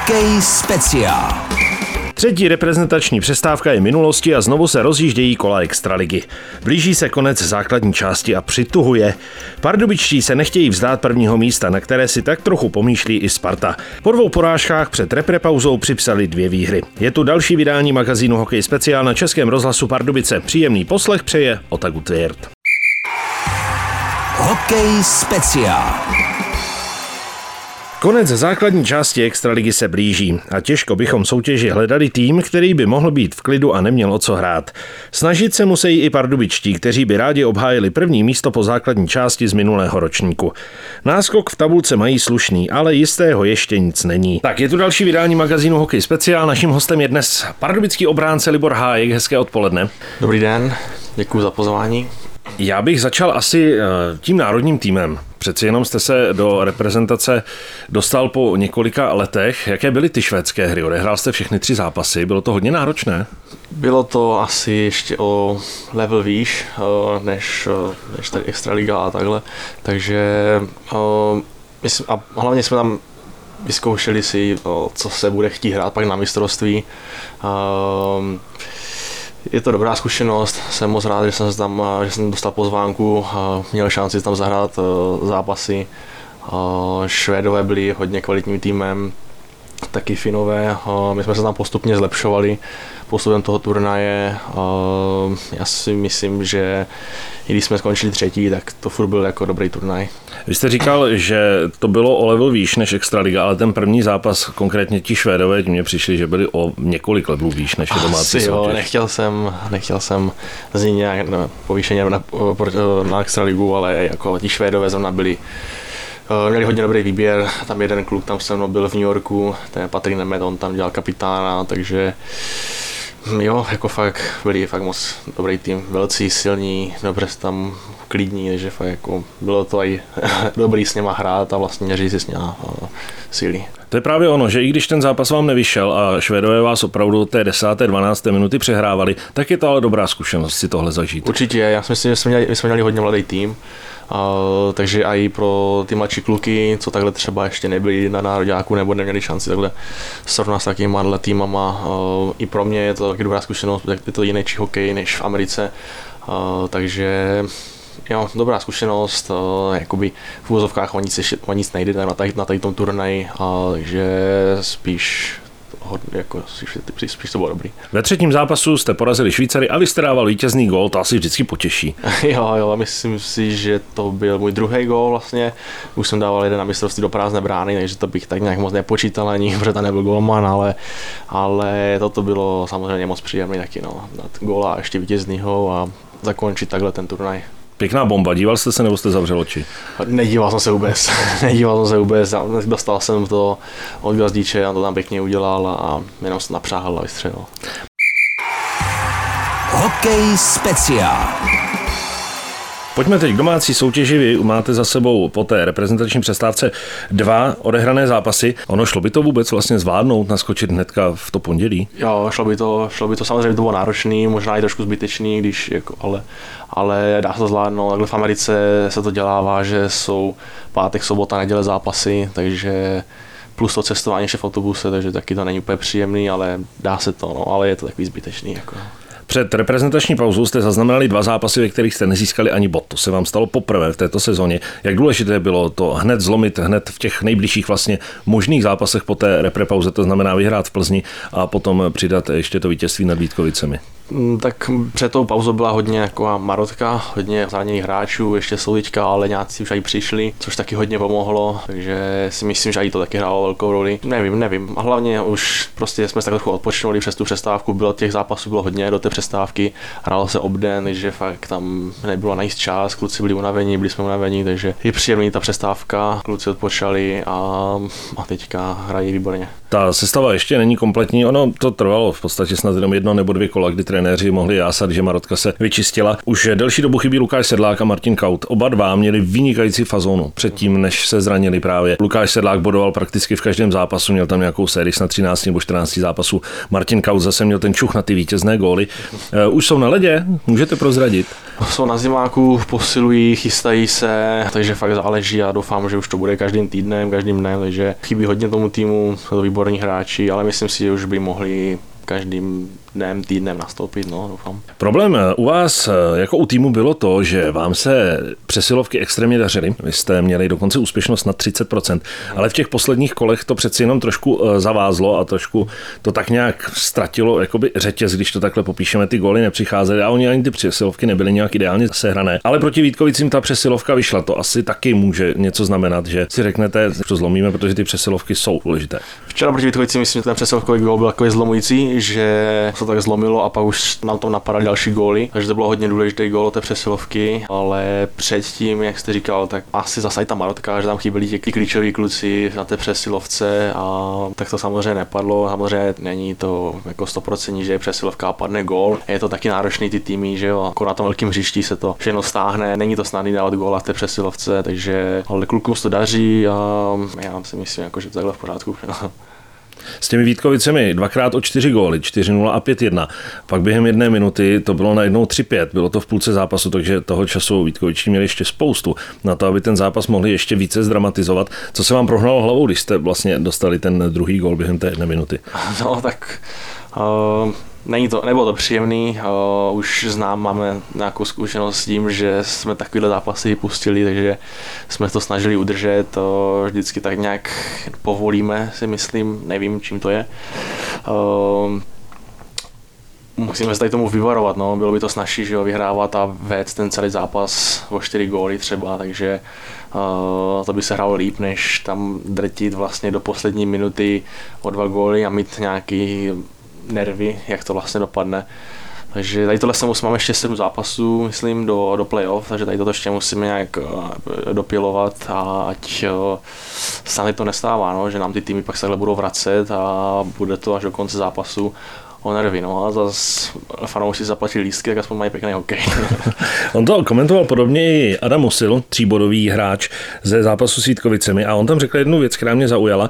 Hokej speciál. Třetí reprezentační přestávka je minulosti a znovu se rozjíždějí kola extraligy. Blíží se konec základní části a přituhuje. Pardubičtí se nechtějí vzdát prvního místa, na které si tak trochu pomýšlí i Sparta. Po dvou porážkách před reprepauzou připsali dvě výhry. Je tu další vydání magazínu Hokej speciál na Českém rozhlasu Pardubice. Příjemný poslech přeje Otaku Tvěrt. Hokej speciál. Konec základní části extraligy se blíží a těžko bychom soutěži hledali tým, který by mohl být v klidu a neměl o co hrát. Snažit se musí i pardubičtí, kteří by rádi obhájili první místo po základní části z minulého ročníku. Náskok v tabulce mají slušný, ale jistého ještě nic není. Tak je tu další vydání magazínu Hokej Speciál. Naším hostem je dnes pardubický obránce Libor Hájek. Hezké odpoledne. Dobrý den, děkuji za pozvání. Já bych začal asi eh, tím národním týmem. Přeci jenom jste se do reprezentace dostal po několika letech. Jaké byly ty švédské hry? Odehrál jste všechny tři zápasy, bylo to hodně náročné? Bylo to asi ještě o level výš eh, než, eh, než tady Extraliga a takhle, takže myslím, a hlavně jsme tam vyzkoušeli si, co se bude chtít hrát pak na mistrovství je to dobrá zkušenost, jsem moc rád, že jsem tam, že jsem dostal pozvánku a měl šanci tam zahrát eh, zápasy. Švédové byli hodně kvalitním týmem, taky Finové. My jsme se tam postupně zlepšovali postupem toho turnaje. Já si myslím, že i když jsme skončili třetí, tak to furt byl jako dobrý turnaj. Vy jste říkal, že to bylo o level výš než Extraliga, ale ten první zápas, konkrétně ti Švédové, mně přišli, že byli o několik levelů výš než je domácí Asi jo, nechtěl jsem, nechtěl jsem z nějak no, povýšeně na, na Extraligu, ale jako ti Švédové zrovna byli Eh, měli hodně dobrý výběr, tam jeden kluk tam se mnou byl v New Yorku, ten je Patrick Nemet, on tam dělal kapitána, takže hm, jo, jako fakt byli fakt moc dobrý tým, velcí, silní, dobře tam klidní, takže fakt jako bylo to i dobrý s něma hrát a vlastně říct si s něma eh, síly. To je právě ono, že i když ten zápas vám nevyšel a Švédové vás opravdu té 10. 12. minuty přehrávali, tak je to ale dobrá zkušenost si tohle zažít. Určitě, já si myslím, že jsme měli, jsme měli hodně mladý tým, Uh, takže i pro ty mladší kluky, co takhle třeba ještě nebyli na nároďáku nebo neměli šanci takhle srovnat s takými týmama, uh, i pro mě je to taky dobrá zkušenost, je to jiný hokej než v Americe, uh, takže jo, dobrá zkušenost, uh, jakoby v úvozovkách o nic, o nic nejde na tady, na tady tom turnaji, takže spíš hodně, jako spíš, spíš to bylo dobrý. Ve třetím zápasu jste porazili Švýcary a vy jste dával vítězný gól, to asi vždycky potěší. jo, jo, myslím si, že to byl můj druhý gól vlastně. Už jsem dával jeden na mistrovství do prázdné brány, takže to bych tak nějak moc nepočítal ani, protože to nebyl golman, ale, ale toto bylo samozřejmě moc příjemné taky, no, nad góla a ještě vítěznýho a zakončit takhle ten turnaj. Pěkná bomba. Díval jste se nebo jste zavřel oči? Nedíval jsem se vůbec. Nedíval jsem se vůbec. Dostal jsem to od gazdíče, on to tam pěkně udělal a jenom jsem napřáhl a vystřelil. Hokej speciál. Pojďme teď k domácí soutěži. Vy máte za sebou po té reprezentační přestávce dva odehrané zápasy. Ono šlo by to vůbec vlastně zvládnout, naskočit hnedka v to pondělí? Jo, šlo by to, šlo by to samozřejmě to bylo náročný, možná i trošku zbytečný, když jako, ale, ale dá se to zvládnout. Takhle v Americe se to dělává, že jsou pátek, sobota, neděle zápasy, takže plus to cestování ještě v autobuse, takže taky to není úplně příjemný, ale dá se to, no, ale je to takový zbytečný. Jako. Před reprezentační pauzou jste zaznamenali dva zápasy, ve kterých jste nezískali ani bod. To se vám stalo poprvé v této sezóně. Jak důležité bylo to hned zlomit, hned v těch nejbližších vlastně možných zápasech po té reprepauze, to znamená vyhrát v Plzni a potom přidat ještě to vítězství nad Vítkovicemi? Mm, tak před tou pauzou byla hodně jako marotka, hodně zraněných hráčů, ještě Soulička, ale nějací už aj přišli, což taky hodně pomohlo, takže si myslím, že i to taky hrálo velkou roli. Nevím, nevím. A hlavně už prostě jsme se tak trochu odpočnuli přes tu přestávku, bylo těch zápasů bylo hodně do té přestávky, hrálo se obden, že fakt tam nebylo najít čas, kluci byli unavení, byli jsme unavení, takže je příjemný ta přestávka, kluci odpočali a, a teďka hrají výborně. Ta sestava ještě není kompletní, ono to trvalo v podstatě snad jenom jedno nebo dvě kola, kdy trenéři mohli jásat, že Marotka se vyčistila. Už delší dobu chybí Lukáš Sedlák a Martin Kaut. Oba dva měli vynikající fazonu předtím, než se zranili právě. Lukáš Sedlák bodoval prakticky v každém zápasu, měl tam nějakou sérii na 13 nebo 14 zápasů. Martin Kaut zase měl ten čuch na ty vítězné góly. Eh, už jsou na ledě, můžete prozradit? Jsou na zimáku, posilují, chystají se, takže fakt záleží a doufám, že už to bude každým týdnem, každým dnem, takže chybí hodně tomu týmu, výborní hráči, ale myslím si, že už by mohli každým dnem, týdnem nastoupit, no, doufám. Problém eh, u vás eh, jako u týmu bylo to, že vám se přesilovky extrémně dařily. Vy jste měli dokonce úspěšnost na 30%, ale v těch posledních kolech to přeci jenom trošku eh, zavázlo a trošku to tak nějak ztratilo jakoby řetěz, když to takhle popíšeme, ty góly nepřicházely a oni ani ty přesilovky nebyly nějak ideálně sehrané. Ale proti Vítkovicím ta přesilovka vyšla, to asi taky může něco znamenat, že si řeknete, že to zlomíme, protože ty přesilovky jsou důležité. Včera proti Vítkovicím myslím, že ten přesilovkový gól byl takový zlomující, že se tak zlomilo a pak už nám to napadali další góly, takže to bylo hodně důležité gól té přesilovky, ale předtím, jak jste říkal, tak asi zase ta Marotka, že tam chyběli ti klíčoví kluci na té přesilovce a tak to samozřejmě nepadlo. Samozřejmě není to jako 100% že je přesilovka a padne gól. Je to taky náročný ty týmy, že jo, jako na tom velkém hřišti se to všechno stáhne, není to snadné dávat góla v té přesilovce, takže ale klukům se to daří a já si myslím, jako, že to takhle v pořádku. S těmi Vítkovicemi dvakrát o čtyři góly, 4-0 a 5-1. Pak během jedné minuty to bylo najednou 3-5, bylo to v půlce zápasu, takže toho času Vítkoviči měli ještě spoustu na to, aby ten zápas mohli ještě více zdramatizovat. Co se vám prohnalo hlavou, když jste vlastně dostali ten druhý gól během té jedné minuty? No tak uh, Není to, nebylo to příjemný, uh, už znám, máme nějakou zkušenost s tím, že jsme takovéhle zápasy pustili, takže jsme to snažili udržet, uh, vždycky tak nějak povolíme, si myslím, nevím, čím to je. Uh, musíme se tady tomu vyvarovat, no. bylo by to snažší, že jo, vyhrávat a vést ten celý zápas o 4 góly třeba, takže uh, to by se hrálo líp, než tam drtit vlastně do poslední minuty o dva góly a mít nějaký nervy, jak to vlastně dopadne. Takže tady tohle se musíme, máme ještě 7 zápasů, myslím, do, do playoff, takže tady toto ještě musíme nějak eh, dopilovat a ať eh, se to nestává, no, že nám ty týmy pak se budou vracet a bude to až do konce zápasu o nervy, no a zase fanoušci zaplatili lístky, tak aspoň mají pěkný hokej. on to komentoval podobně i Adam Musil, tříbodový hráč ze zápasu s Vítkovicemi a on tam řekl jednu věc, která mě zaujala,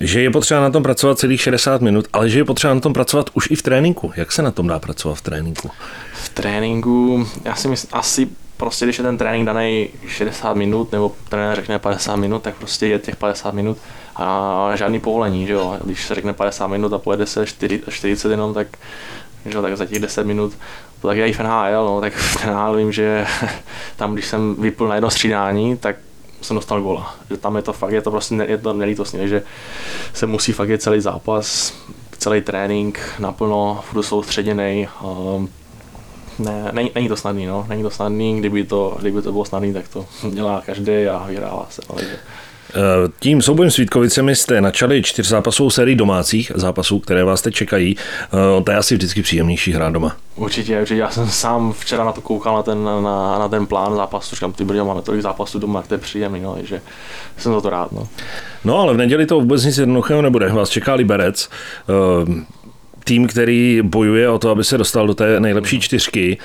že je potřeba na tom pracovat celých 60 minut, ale že je potřeba na tom pracovat už i v tréninku. Jak se na tom dá pracovat v tréninku? V tréninku, já si myslím, asi prostě, když je ten trénink daný 60 minut, nebo trenér řekne 50 minut, tak prostě je těch 50 minut a žádný povolení, že jo. Když se řekne 50 minut a pojede se 40 jenom, tak, že jo, tak za těch 10 minut to tak je i v NHL, no, tak v NHL vím, že tam, když jsem vypl na jedno střídání, tak jsem dostal gola. Že tam je to fakt, je to prostě je to nelítostně, že se musí fakt je celý zápas, celý trénink naplno, furt soustředěný. Um, ne, není, není, to snadný, no. Není to snadný, kdyby to, kdyby to bylo snadný, tak to dělá každý a vyhrává se. No, že Eh, tím soubojem s Vítkovicemi jste načali čtyř zápasů sérii domácích zápasů, které vás teď čekají. Eh, to je asi vždycky příjemnější hrát doma. Určitě, určitě. Já jsem sám včera na to koukal, na ten, na, na ten plán zápasu. Říkám, ty brďo, máme tolik zápasů doma, to je příjemný, no, takže jsem za to rád. No. no ale v neděli to vůbec nic jednoduchého nebude. Vás čeká Liberec. Tým, který bojuje o to, aby se dostal do té nejlepší čtyřky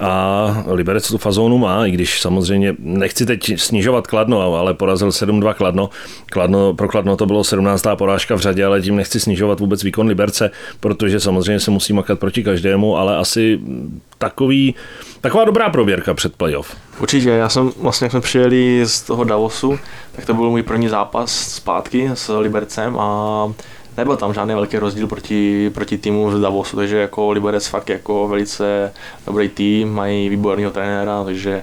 a Liberec tu fazónu má, i když samozřejmě nechci teď snižovat Kladno, ale porazil 7-2 Kladno. Kladno. Pro Kladno to bylo 17. porážka v řadě, ale tím nechci snižovat vůbec výkon Liberce, protože samozřejmě se musí makat proti každému, ale asi takový, taková dobrá prověrka před playoff. Určitě, já jsem vlastně, jak jsme přijeli z toho Davosu, tak to byl můj první zápas zpátky s Libercem a nebyl tam žádný velký rozdíl proti, proti týmu z Davosu, takže jako Liberec fakt jako velice dobrý tým, mají výborného trenéra, takže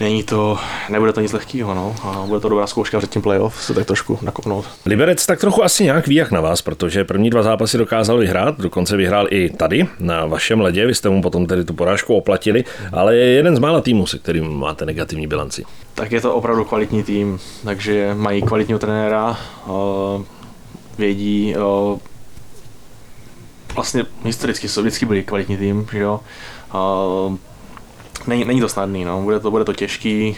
není to, nebude to nic lehkého, no. A bude to dobrá zkouška před tím playoff se tak trošku nakopnout. Liberec tak trochu asi nějak ví jak na vás, protože první dva zápasy dokázal vyhrát, dokonce vyhrál i tady na vašem ledě, vy jste mu potom tedy tu porážku oplatili, ale je jeden z mála týmů, se kterým máte negativní bilanci. Tak je to opravdu kvalitní tým, takže mají kvalitního trenéra, vědí, jo, vlastně historicky jsou vždycky byli kvalitní tým, že jo. Není, není to snadný, no. bude, to, bude to těžký,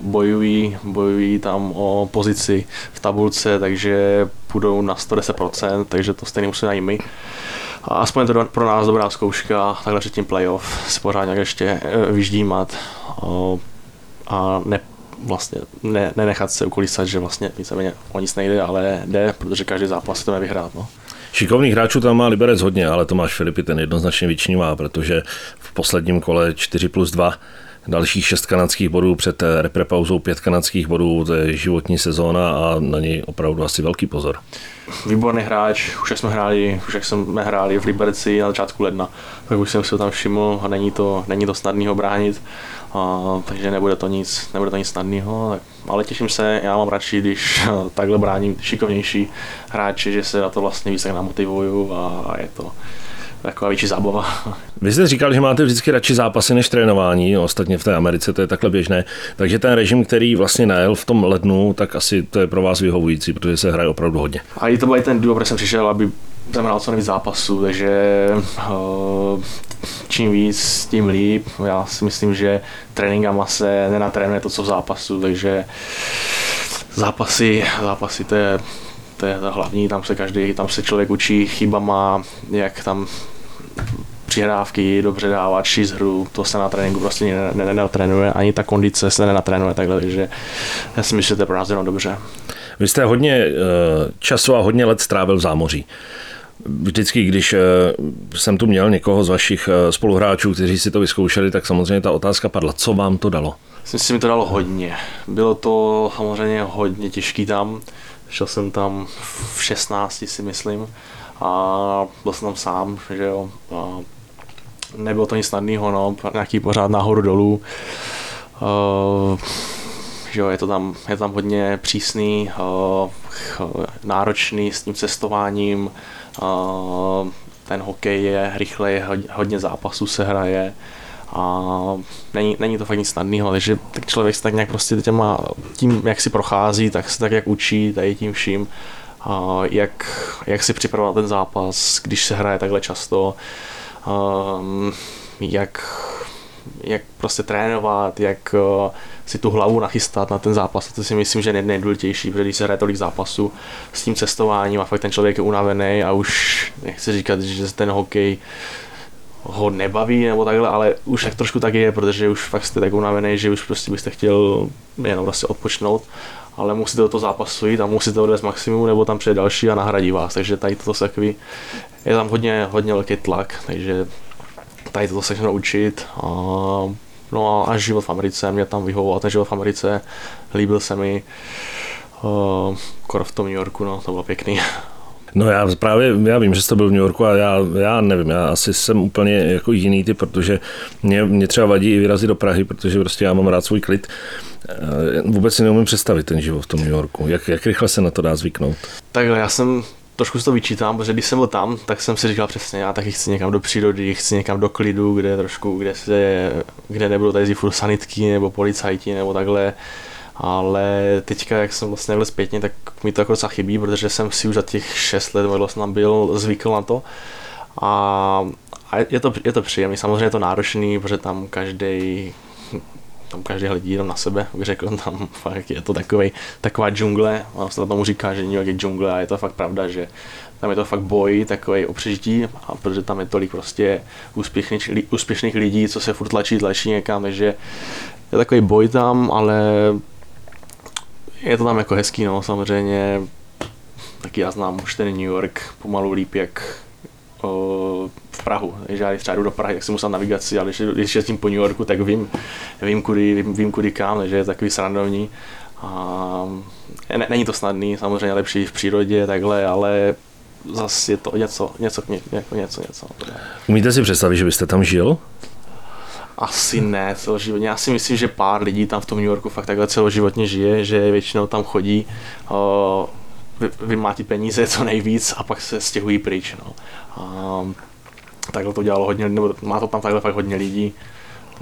bojují, bojují tam o pozici v tabulce, takže půjdou na 110%, takže to stejně musíme i my. A aspoň to pro nás dobrá zkouška, takhle před tím playoff se pořád nějak ještě e, vyždímat a ne, vlastně ne, nenechat se ukolísat, že vlastně víceméně o nic nejde, ale jde, protože každý zápas se to vyhrát. No. Šikovných hráčů tam má Liberec hodně, ale Tomáš Filipy ten jednoznačně vyčnívá, protože v posledním kole 4 plus 2 dalších šest kanadských bodů před eh, reprepauzou, pět kanadských bodů, to je životní sezóna a na něj opravdu asi velký pozor. Výborný hráč, už jak jsme hráli, už jak jsme hráli v Liberci na začátku ledna, tak už jsem si ho tam všiml a není to, není to snadný ho bránit, a, takže nebude to nic, nebude to nic snadného, tak, ale těším se, já mám radši, když takhle bráním šikovnější hráči, že se na to vlastně víc tak namotivuju a je to, taková větší zábava. Vy jste říkal, že máte vždycky radši zápasy než trénování, ostatně v té Americe to je takhle běžné, takže ten režim, který vlastně najel v tom lednu, tak asi to je pro vás vyhovující, protože se hraje opravdu hodně. A i to byl i ten důvod, jsem přišel, aby znamenal co nejvíc zápasů, takže uh, čím víc, tím líp. Já si myslím, že tréninkama se nenatrénuje to, co v zápasu, takže zápasy, zápasy to je to je to hlavní, tam se každý, tam se člověk učí chybama, jak tam přihrávky dobře dávat, šíst hru, to se na tréninku prostě nenatrénuje, ani ta kondice se nenatrénuje takhle, takže já si myslím, že to je pro nás jenom dobře. Vy jste hodně eh, času a hodně let strávil v zámoří. Vždycky, když eh, jsem tu měl někoho z vašich eh, spoluhráčů, kteří si to vyzkoušeli, tak samozřejmě ta otázka padla, co vám to dalo? Myslím si, mi to dalo hodně. Bylo to samozřejmě hodně těžký tam. Šel jsem tam v 16, si myslím, a byl jsem tam sám, že jo. A nebylo to nic snadného, no, nějaký pořád nahoru dolů. Uh, že jo, je to tam, je tam hodně přísný, uh, náročný s tím cestováním, ten hokej je rychlej, hodně zápasů se hraje a není, není to fakt nic snadného, takže tak člověk se tak nějak prostě těma, tím, jak si prochází, tak se tak jak učí tady tím vším, a jak, jak si připravovat ten zápas, když se hraje takhle často, um, jak, jak prostě trénovat, jak uh, si tu hlavu nachystat na ten zápas. To si myslím, že je nejdůležitější, protože když se hraje tolik zápasů s tím cestováním a fakt ten člověk je unavený a už nechci říkat, že ten hokej ho nebaví nebo takhle, ale už tak trošku tak je, protože už fakt jste tak unavený, že už prostě byste chtěl jenom prostě odpočnout, ale musíte do toho zápasu jít a musíte odvést maximum, nebo tam přijde další a nahradí vás, takže tady se takový, je tam hodně, hodně velký tlak, takže tady toto se všechno učit a no a život v Americe, mě tam vyhovoval ten život v Americe, líbil se mi, uh, v tom New Yorku, no, to bylo pěkný. No já právě, já vím, že jste byl v New Yorku a já, já nevím, já asi jsem úplně jako jiný typ, protože mě, mě třeba vadí i vyrazit do Prahy, protože prostě já mám rád svůj klid. Eh, vůbec si neumím představit ten život v tom New Yorku. Jak, jak rychle se na to dá zvyknout? Takhle, já jsem trošku si to vyčítám, protože když jsem byl tam, tak jsem si říkal přesně, já taky chci někam do přírody, chci někam do klidu, kde trošku, kde, se, kde nebudou tady furt sanitky nebo policajti nebo takhle ale teďka, jak jsem vlastně byl zpětně, tak mi to jako docela chybí, protože jsem si už za těch 6 let vlastně byl zvykl na to. A, a je, to, je to příjemný, samozřejmě je to náročný, protože tam každý tam každý hledí jenom na sebe, bych řekl, tam fakt je to takový, taková džungle, a se tomu říká, že New York je džungle a je to fakt pravda, že tam je to fakt boj, takový o přežití, a protože tam je tolik prostě úspěšných, úspěšných lidí, co se furt tlačí, tlačí někam, takže je takový boj tam, ale je to tam jako hezký, no, samozřejmě. Taky já znám už ten New York pomalu líp, jak v Prahu. Takže já když třeba jdu do Prahy, tak si musím navigaci, ale když, když jezdím po New Yorku, tak vím, vím, kudy, vím, kudy kam, takže je takový srandovní. A, ne, není to snadný, samozřejmě lepší v přírodě, takhle, ale zase je to něco, něco, něco, něco, něco. Umíte si představit, že byste tam žil? Asi ne celoživotně. Já si myslím, že pár lidí tam v tom New Yorku fakt takhle celoživotně žije, že většinou tam chodí, vymátí peníze co nejvíc a pak se stěhují pryč. No. A, takhle to dělalo hodně, nebo má to tam takhle fakt hodně lidí.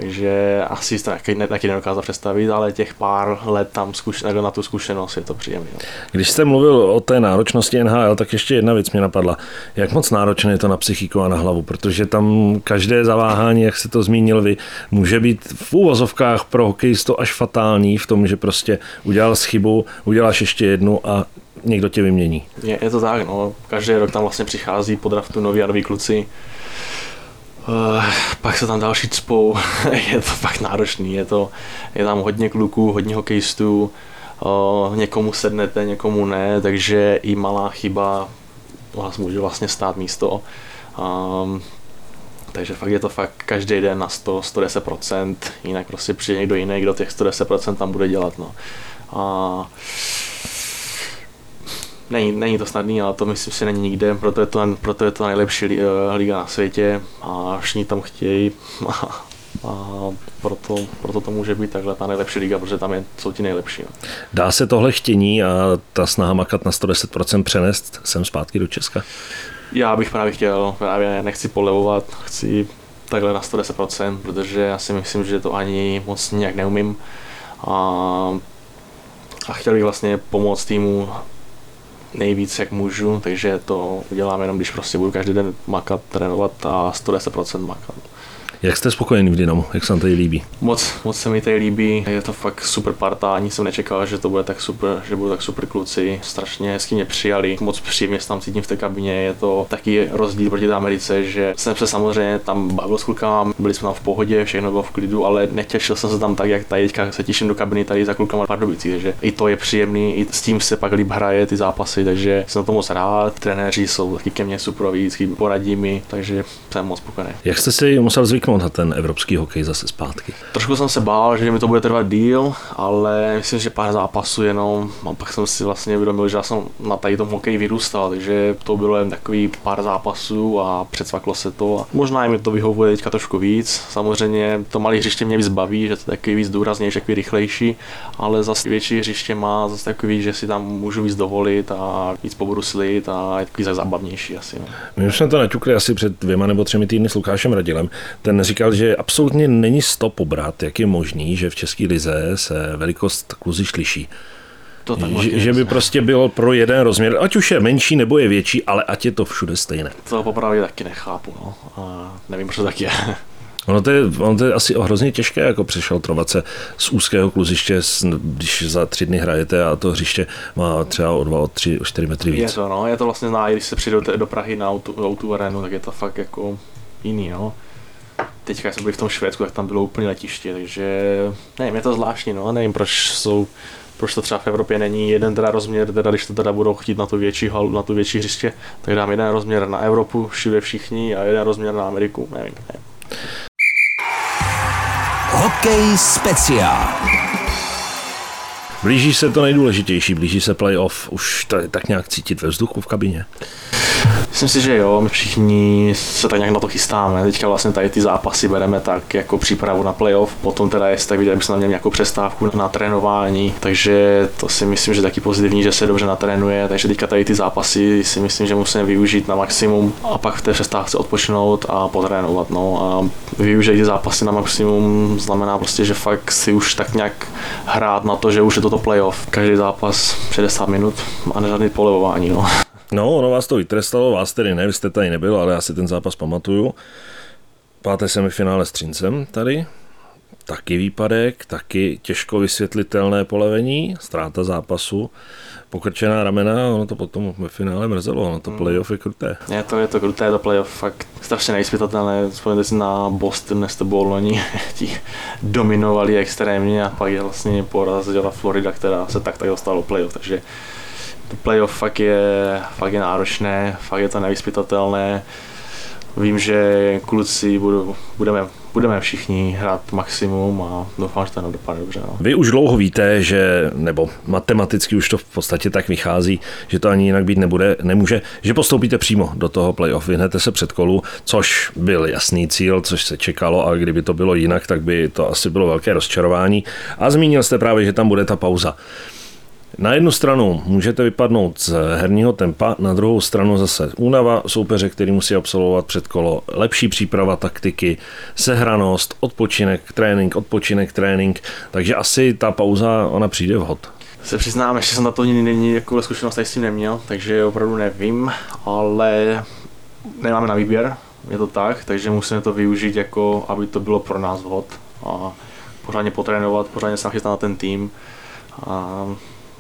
Takže asi to taky, taky nedokázal představit, ale těch pár let tam zkuš, na tu zkušenost je to příjemné. Když jste mluvil o té náročnosti NHL, tak ještě jedna věc mě napadla. Jak moc náročné je to na psychiku a na hlavu? Protože tam každé zaváhání, jak se to zmínil vy, může být v úvozovkách pro hokejistu až fatální v tom, že prostě udělal chybu, uděláš ještě jednu a někdo tě vymění. Je, je to tak, no. Každý rok tam vlastně přichází po draftu noví a noví kluci Uh, pak se tam další cpou, je to fakt náročný, je, to, je tam hodně kluků, hodně hokejistů, uh, někomu sednete, někomu ne, takže i malá chyba vás může vlastně stát místo. Um, Takže fakt je to fakt každý den na 100, 110%, jinak prostě přijde někdo jiný, kdo těch 110% tam bude dělat. No. A není, není to snadný, ale to myslím si není nikde, proto je to, proto je to nejlepší eh, liga na světě a všichni tam chtějí a, a proto, proto to může být takhle ta nejlepší liga, protože tam je, jsou ti nejlepší. No. Dá se tohle chtění a ta snaha makat na 110% přenést sem zpátky do Česka? Já bych právě chtěl, právě nechci polevovat, chci takhle na 110%, protože já si myslím, že to ani moc nějak neumím. A, a chtěl bych vlastně pomoct týmu nejvíc, jak můžu, takže to udělám jenom, když prostě budu každý den makat, trénovat a 110% makat. Jak jste spokojený v Dynamu? Jak se vám tady líbí? Moc, moc se mi tady líbí, je to fakt super parta, ani jsem nečekal, že to bude tak super, že budou tak super kluci, strašně hezky mě přijali, moc příjemně se tam cítím v té kabině, je to taky rozdíl proti té Americe, že jsem se samozřejmě tam bavil s klukama, byli jsme tam v pohodě, všechno bylo v klidu, ale netěšil jsem se tam tak, jak tady teďka se těším do kabiny tady za klukama v Pardubici, takže i to je příjemný, i s tím se pak líp hraje ty zápasy, takže jsem na to moc rád, trenéři jsou taky ke mně super, vždycky poradí mi, takže jsem moc spokojený. Jak jste si musel zvyknout zvyknout na ten evropský hokej zase zpátky? Trošku jsem se bál, že mi to bude trvat díl, ale myslím, že pár zápasů jenom. A pak jsem si vlastně uvědomil, že já jsem na tady tom hokej vyrůstal, takže to bylo jen takový pár zápasů a předsvaklo se to. A možná mi to vyhovuje teďka trošku víc. Samozřejmě to malé hřiště mě víc baví, že to je takový víc důraznější, takový rychlejší, ale zase větší hřiště má zase takový, že si tam můžu víc dovolit a víc pobruslit a je takový zábavnější asi. No. My už jsme to naťukli asi před dvěma nebo třemi týdny s Lukášem Radilem. Ten říkal, že absolutně není stop pobrat, jak je možný, že v České lize se velikost kluzišť liší. To tak že, že by prostě bylo pro jeden rozměr, ať už je menší nebo je větší, ale ať je to všude stejné. To popravdě taky nechápu, no. A nevím, proč to tak je. Ono to, je, ono to je asi hrozně těžké jako přešaltrovat se z úzkého kluziště, když za tři dny hrajete a to hřiště má třeba o dva, o tři, o čtyři metry víc. Je to, no, je to vlastně zná, když se přijde do Prahy na autu, autu arénu, tak je to fakt jako jiný, no teďka jsme byli v tom Švédsku, tak tam bylo úplně letiště, takže nevím, je to zvláštní, no, nevím, proč jsou proč to třeba v Evropě není jeden teda rozměr, teda když to teda budou chtít na tu větší halu, na tu větší hřiště, tak dám jeden rozměr na Evropu, všude všichni a jeden rozměr na Ameriku, nevím, nevím. Hokej speciál. Blíží se to nejdůležitější, blíží se playoff, už to je tak nějak cítit ve vzduchu v kabině. Myslím si, že jo, my všichni se tak nějak na to chystáme. Teďka vlastně tady ty zápasy bereme tak jako přípravu na playoff, potom teda jestli tak vidět, jsme měli nějakou přestávku na trénování, takže to si myslím, že taky pozitivní, že se dobře natrénuje, takže teďka tady ty zápasy si myslím, že musíme využít na maximum a pak v té přestávce odpočinout a potrénovat. No a využít ty zápasy na maximum znamená prostě, že fakt si už tak nějak hrát na to, že už je toto playoff. Každý zápas 60 minut a nežádný polevování. No. No, ono vás to vytrestalo, vás tedy ne, vy jste tady nebyl, ale já si ten zápas pamatuju. Páté semifinále s Třincem tady, taky výpadek, taky těžko vysvětlitelné polevení, ztráta zápasu, pokrčená ramena, ono to potom ve finále mrzelo, ono to hmm. playoff je kruté. Je to, je to kruté, to playoff fakt strašně nevyspětatelné, vzpomněte si na Boston, než to bylo loni, ti dominovali extrémně a pak je vlastně porazila Florida, která se tak tak dostala do playoff, takže to playoff fakt je, fakt je náročné, fakt je to nevyspytatelné. Vím, že kluci budou, budeme, budeme všichni hrát maximum a doufám, že to nedopadne dobře. No. Vy už dlouho víte, že, nebo matematicky už to v podstatě tak vychází, že to ani jinak být nebude, nemůže, že postoupíte přímo do toho playoff, vyhnete se před kolu, což byl jasný cíl, což se čekalo a kdyby to bylo jinak, tak by to asi bylo velké rozčarování. A zmínil jste právě, že tam bude ta pauza. Na jednu stranu můžete vypadnout z herního tempa, na druhou stranu zase únava soupeře, který musí absolvovat předkolo, lepší příprava taktiky, sehranost, odpočinek, trénink, odpočinek, trénink, takže asi ta pauza, ona přijde vhod. Se přiznám, ještě jsem na to není jako zkušenost s tím neměl, takže opravdu nevím, ale nemáme na výběr, je to tak, takže musíme to využít jako, aby to bylo pro nás vhod a pořádně potrénovat, pořádně se nachystat na ten tým. A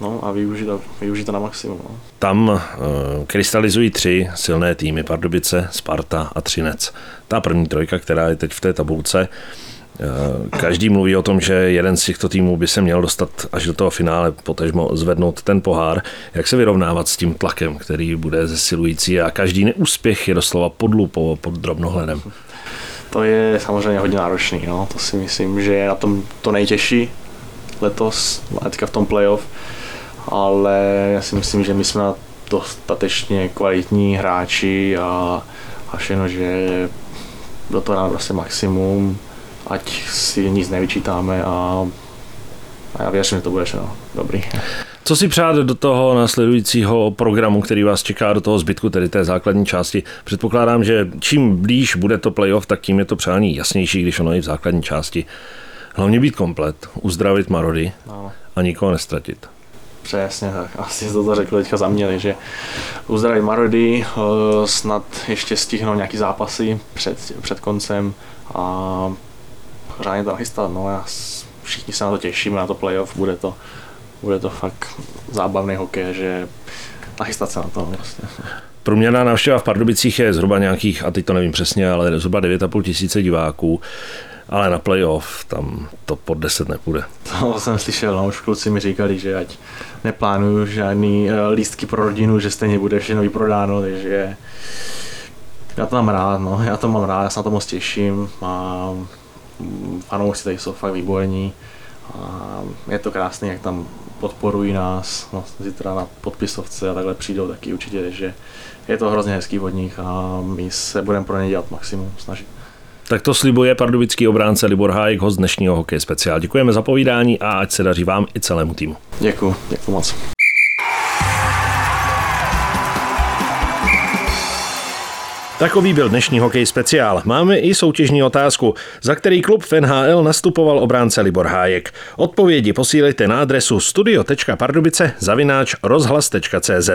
no, a využít, využít to na maximum. No. Tam uh, krystalizují tři silné týmy, Pardubice, Sparta a Třinec. Ta první trojka, která je teď v té tabulce, Každý mluví o tom, že jeden z těchto týmů by se měl dostat až do toho finále, potažmo zvednout ten pohár. Jak se vyrovnávat s tím tlakem, který bude zesilující a každý neúspěch je doslova pod lupou, pod drobnohledem? To je samozřejmě hodně náročný, no. to si myslím, že je na tom to nejtěžší letos, teďka v tom playoff, ale já si myslím, že my jsme na dostatečně kvalitní hráči a, a všechno, že do toho nám vlastně maximum, ať si nic nevyčítáme a, a já věřím, že to bude všechno dobrý. Co si přát do toho následujícího programu, který vás čeká do toho zbytku, tedy té základní části? Předpokládám, že čím blíž bude to playoff, tak tím je to přání jasnější, když ono je v základní části. Hlavně být komplet, uzdravit Marody a nikoho nestratit. Přesně tak, asi to, to řekl teďka za mě, takže uzdravit Marody, eh, snad ještě stihnou nějaký zápasy před, před koncem a řádně to nachystat, no já všichni se na to těšíme, na to playoff, bude to, bude to fakt zábavný hokej, že nachystat se na to vlastně. Průměrná návštěva v Pardubicích je zhruba nějakých, a teď to nevím přesně, ale zhruba 9,5 tisíce diváků ale na playoff tam to pod 10 nepůjde. To jsem slyšel, no, už kluci mi říkali, že ať neplánuju žádný uh, lístky pro rodinu, že stejně bude všechno vyprodáno, takže já to mám rád, no, já to mám rád, já se na to moc těším a mm, fanoušci tady jsou fakt výborní a je to krásné, jak tam podporují nás, no, zítra na podpisovce a takhle přijdou taky určitě, že je to hrozně hezký od nich a my se budeme pro ně dělat maximum, snažit. Tak to slibuje pardubický obránce Libor Hájek, host dnešního hokej speciál. Děkujeme za povídání a ať se daří vám i celému týmu. Děkuji, děkuji moc. Takový byl dnešní hokej speciál. Máme i soutěžní otázku, za který klub v NHL nastupoval obránce Libor Hájek. Odpovědi posílejte na adresu studio.pardubice zavináč rozhlas.cz.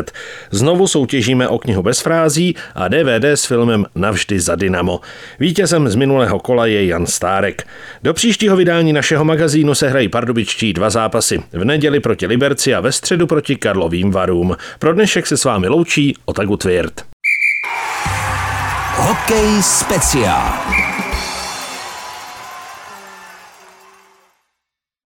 Znovu soutěžíme o knihu bez frází a DVD s filmem Navždy za Dynamo. Vítězem z minulého kola je Jan Stárek. Do příštího vydání našeho magazínu se hrají pardubičtí dva zápasy. V neděli proti Liberci a ve středu proti Karlovým Varům. Pro dnešek se s vámi loučí Otagu Tvirt. Hokej speciál.